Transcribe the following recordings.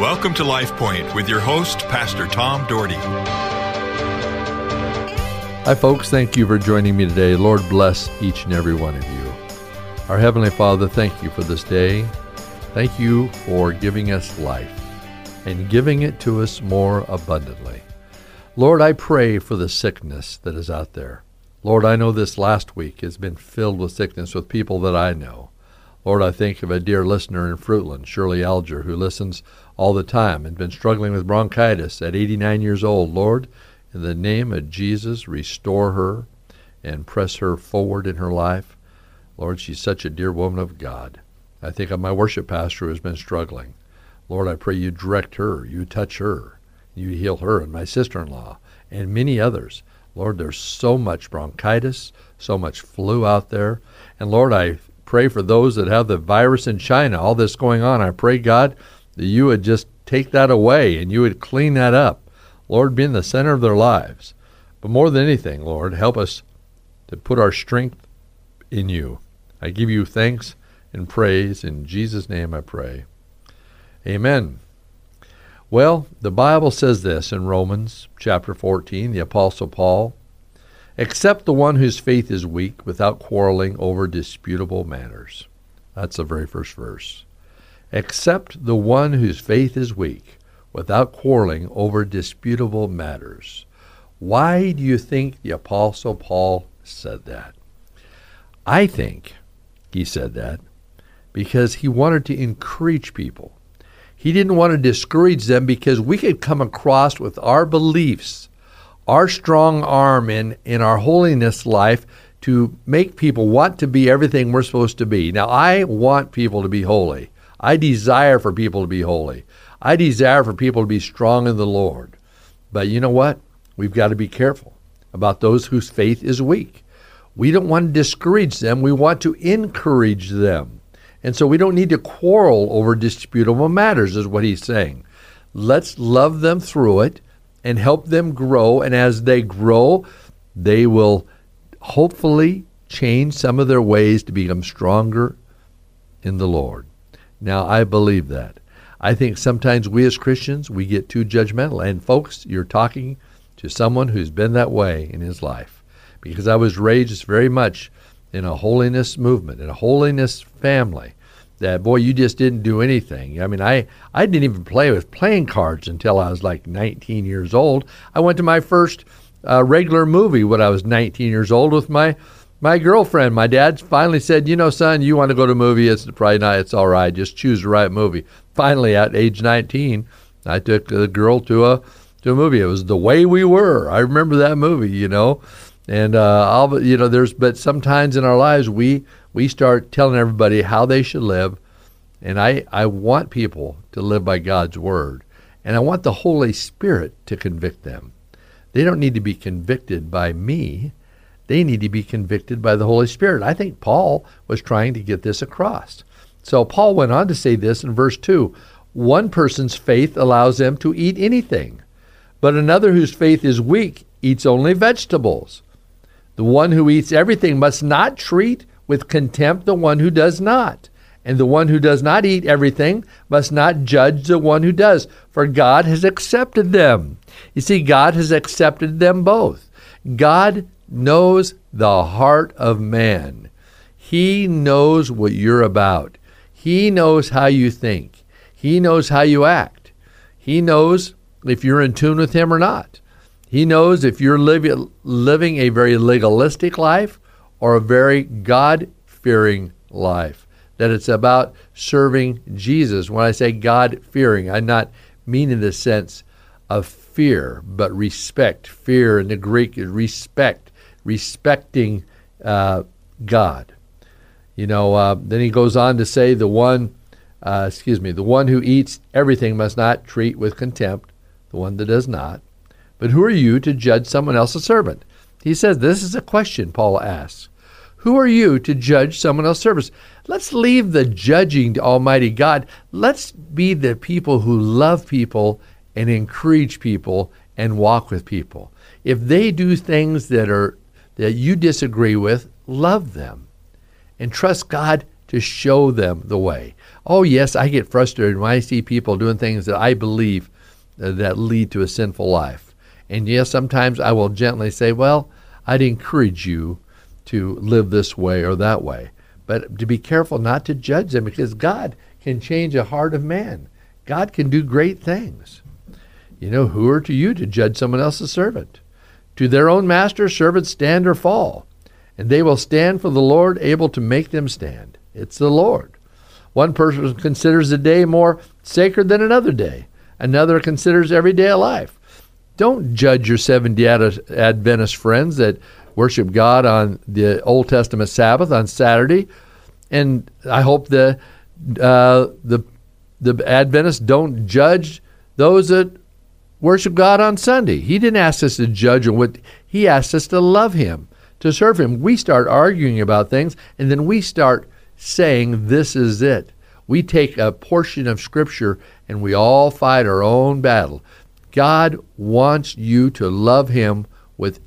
Welcome to Life Point with your host, Pastor Tom Dougherty. Hi, folks. Thank you for joining me today. Lord bless each and every one of you. Our Heavenly Father, thank you for this day. Thank you for giving us life and giving it to us more abundantly. Lord, I pray for the sickness that is out there. Lord, I know this last week has been filled with sickness with people that I know. Lord, I think of a dear listener in Fruitland, Shirley Alger, who listens all the time and been struggling with bronchitis at 89 years old. Lord, in the name of Jesus, restore her and press her forward in her life. Lord, she's such a dear woman of God. I think of my worship pastor who has been struggling. Lord, I pray you direct her, you touch her, you heal her and my sister in law and many others. Lord, there's so much bronchitis, so much flu out there. And Lord, I pray for those that have the virus in China, all this going on. I pray, God, that you would just take that away and you would clean that up. Lord, be in the center of their lives. But more than anything, Lord, help us to put our strength in you. I give you thanks and praise. In Jesus' name I pray. Amen. Well, the Bible says this in Romans chapter 14, the Apostle Paul except the one whose faith is weak without quarreling over disputable matters. That's the very first verse. Except the one whose faith is weak without quarreling over disputable matters. Why do you think the Apostle Paul said that? I think he said that because he wanted to encourage people. He didn't want to discourage them because we could come across with our beliefs our strong arm in, in our holiness life to make people want to be everything we're supposed to be. Now, I want people to be holy. I desire for people to be holy. I desire for people to be strong in the Lord. But you know what? We've got to be careful about those whose faith is weak. We don't want to discourage them, we want to encourage them. And so we don't need to quarrel over disputable matters, is what he's saying. Let's love them through it and help them grow. And as they grow, they will hopefully change some of their ways to become stronger in the Lord. Now, I believe that. I think sometimes we as Christians, we get too judgmental. And folks, you're talking to someone who's been that way in his life. Because I was raised very much in a holiness movement, in a holiness family that boy you just didn't do anything. I mean i i didn't even play with playing cards until i was like 19 years old. I went to my first uh, regular movie when i was 19 years old with my my girlfriend. My dad finally said you know son you want to go to a movie? It's probably not it's all right. Just choose the right movie. Finally at age 19 i took the girl to a to a movie. It was the way we were. I remember that movie you know? And uh, I'll, you know, there's, but sometimes in our lives we we start telling everybody how they should live, and I I want people to live by God's word, and I want the Holy Spirit to convict them. They don't need to be convicted by me; they need to be convicted by the Holy Spirit. I think Paul was trying to get this across. So Paul went on to say this in verse two: One person's faith allows them to eat anything, but another whose faith is weak eats only vegetables. The one who eats everything must not treat with contempt the one who does not. And the one who does not eat everything must not judge the one who does, for God has accepted them. You see, God has accepted them both. God knows the heart of man. He knows what you're about. He knows how you think. He knows how you act. He knows if you're in tune with Him or not. He knows if you're living, a very legalistic life or a very God fearing life, that it's about serving Jesus. When I say God fearing, I'm not meaning the sense of fear, but respect. Fear in the Greek is respect, respecting uh, God. You know, uh, then he goes on to say, the one, uh, excuse me, the one who eats everything must not treat with contempt the one that does not. But who are you to judge someone else's servant? He says, This is a question Paul asks. Who are you to judge someone else's service? Let's leave the judging to Almighty God. Let's be the people who love people and encourage people and walk with people. If they do things that are that you disagree with, love them and trust God to show them the way. Oh, yes, I get frustrated when I see people doing things that I believe uh, that lead to a sinful life. And yes, sometimes I will gently say, Well, I'd encourage you to live this way or that way. But to be careful not to judge them because God can change a heart of man. God can do great things. You know, who are to you to judge someone else's servant? To their own master, servants stand or fall, and they will stand for the Lord, able to make them stand. It's the Lord. One person considers a day more sacred than another day. Another considers every day a life. Don't judge your Seventh day Adventist friends that worship God on the Old Testament Sabbath on Saturday. And I hope the, uh, the, the Adventists don't judge those that worship God on Sunday. He didn't ask us to judge on what, He asked us to love Him, to serve Him. We start arguing about things, and then we start saying, This is it. We take a portion of Scripture and we all fight our own battle. God wants you to love Him with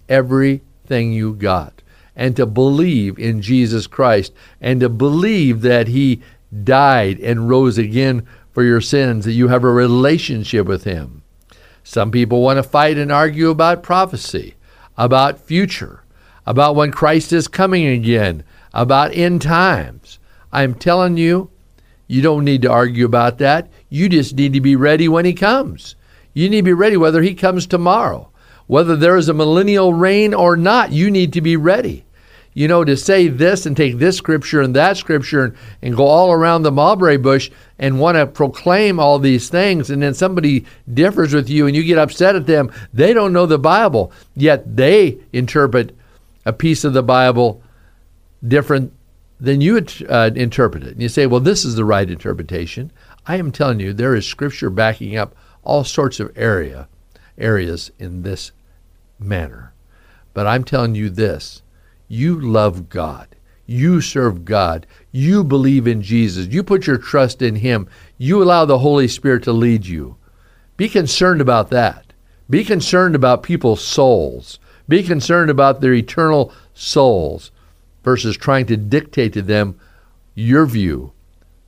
everything you got and to believe in Jesus Christ and to believe that He died and rose again for your sins, that you have a relationship with Him. Some people want to fight and argue about prophecy, about future, about when Christ is coming again, about end times. I'm telling you, you don't need to argue about that. You just need to be ready when he comes. You need to be ready whether he comes tomorrow. Whether there is a millennial reign or not, you need to be ready. You know, to say this and take this scripture and that scripture and, and go all around the mulberry bush and want to proclaim all these things, and then somebody differs with you and you get upset at them, they don't know the Bible, yet they interpret a piece of the Bible different than you uh, interpret it. And you say, well, this is the right interpretation. I am telling you, there is scripture backing up all sorts of area areas in this manner. But I'm telling you this you love God. You serve God. You believe in Jesus. You put your trust in Him. You allow the Holy Spirit to lead you. Be concerned about that. Be concerned about people's souls. Be concerned about their eternal souls versus trying to dictate to them your view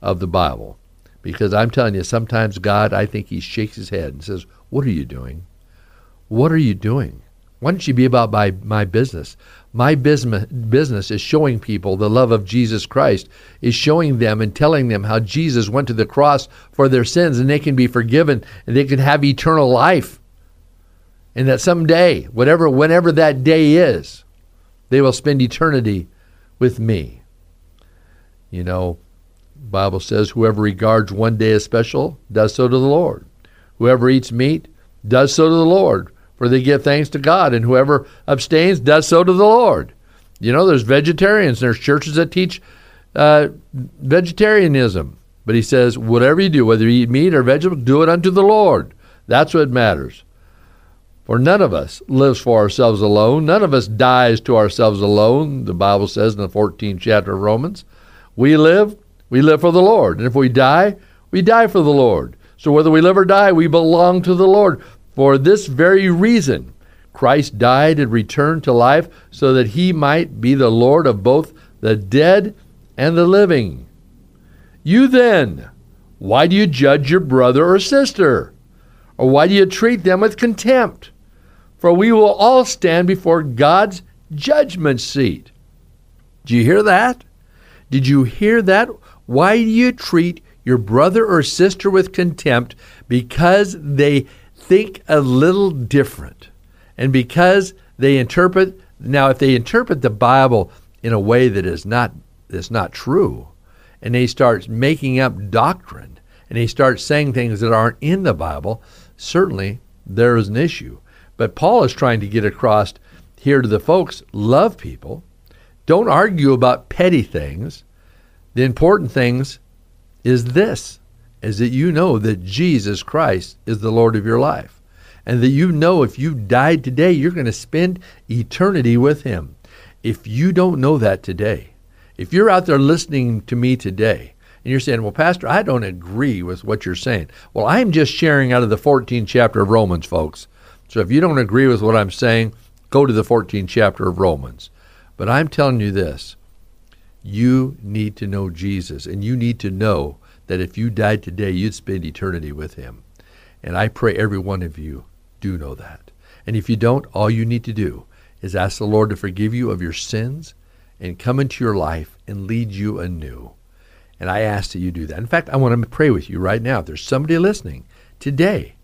of the Bible. Because I'm telling you, sometimes God, I think He shakes His head and says, What are you doing? What are you doing? Why don't you be about my, my business? My business, business is showing people the love of Jesus Christ, is showing them and telling them how Jesus went to the cross for their sins and they can be forgiven and they can have eternal life. And that someday, whatever, whenever that day is, they will spend eternity with me. You know, Bible says whoever regards one day as special does so to the Lord. Whoever eats meat does so to the Lord, for they give thanks to God, and whoever abstains does so to the Lord. You know, there's vegetarians, there's churches that teach uh, vegetarianism. But he says, whatever you do, whether you eat meat or vegetables, do it unto the Lord. That's what matters. For none of us lives for ourselves alone. None of us dies to ourselves alone, the Bible says in the 14th chapter of Romans. We live, we live for the Lord. And if we die, we die for the Lord. So whether we live or die, we belong to the Lord. For this very reason, Christ died and returned to life so that he might be the Lord of both the dead and the living. You then, why do you judge your brother or sister? Or why do you treat them with contempt? for we will all stand before God's judgment seat. Do you hear that? Did you hear that? Why do you treat your brother or sister with contempt? Because they think a little different. And because they interpret now if they interpret the Bible in a way that is not that's not true, and they start making up doctrine and they start saying things that aren't in the Bible, certainly there is an issue. But Paul is trying to get across here to the folks love people. Don't argue about petty things. The important things is this is that you know that Jesus Christ is the Lord of your life. And that you know if you died today, you're going to spend eternity with Him. If you don't know that today, if you're out there listening to me today, and you're saying, Well, Pastor, I don't agree with what you're saying. Well, I'm just sharing out of the 14th chapter of Romans, folks. So if you don't agree with what I'm saying, go to the 14th chapter of Romans. But I'm telling you this you need to know Jesus, and you need to know that if you died today, you'd spend eternity with him. And I pray every one of you do know that. And if you don't, all you need to do is ask the Lord to forgive you of your sins and come into your life and lead you anew. And I ask that you do that. In fact, I want to pray with you right now. If there's somebody listening today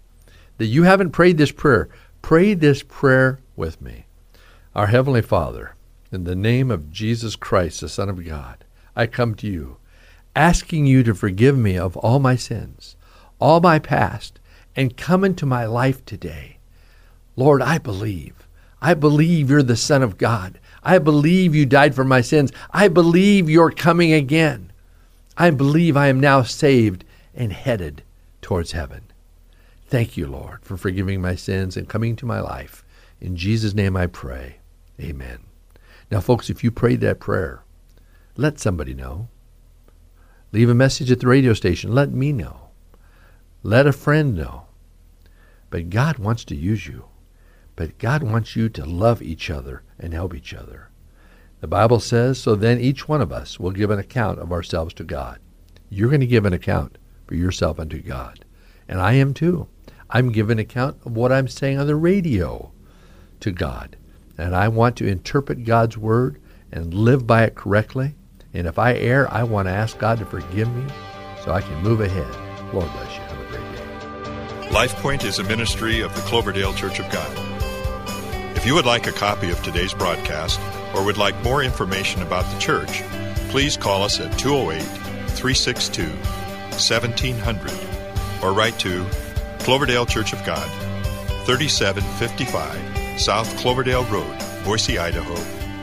that you haven't prayed this prayer, pray this prayer with me. Our Heavenly Father, in the name of Jesus Christ, the Son of God, I come to you, asking you to forgive me of all my sins, all my past, and come into my life today. Lord, I believe. I believe you're the Son of God. I believe you died for my sins. I believe you're coming again. I believe I am now saved and headed towards heaven. Thank you, Lord, for forgiving my sins and coming to my life. In Jesus' name I pray. Amen. Now, folks, if you prayed that prayer, let somebody know. Leave a message at the radio station. Let me know. Let a friend know. But God wants to use you. But God wants you to love each other and help each other. The Bible says, So then each one of us will give an account of ourselves to God. You're going to give an account for yourself unto God. And I am too. I'm giving account of what I'm saying on the radio to God. And I want to interpret God's word and live by it correctly. And if I err, I want to ask God to forgive me so I can move ahead. Lord bless you. Have a great day. LifePoint is a ministry of the Cloverdale Church of God. If you would like a copy of today's broadcast, or would like more information about the church, please call us at 208 362 1700 or write to Cloverdale Church of God, 3755 South Cloverdale Road, Boise, Idaho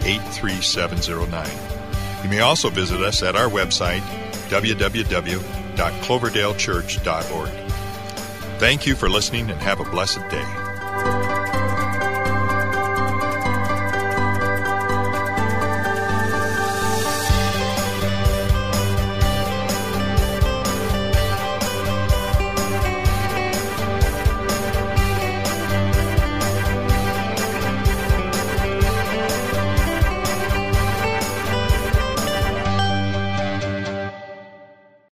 83709. You may also visit us at our website, www.cloverdalechurch.org. Thank you for listening and have a blessed day.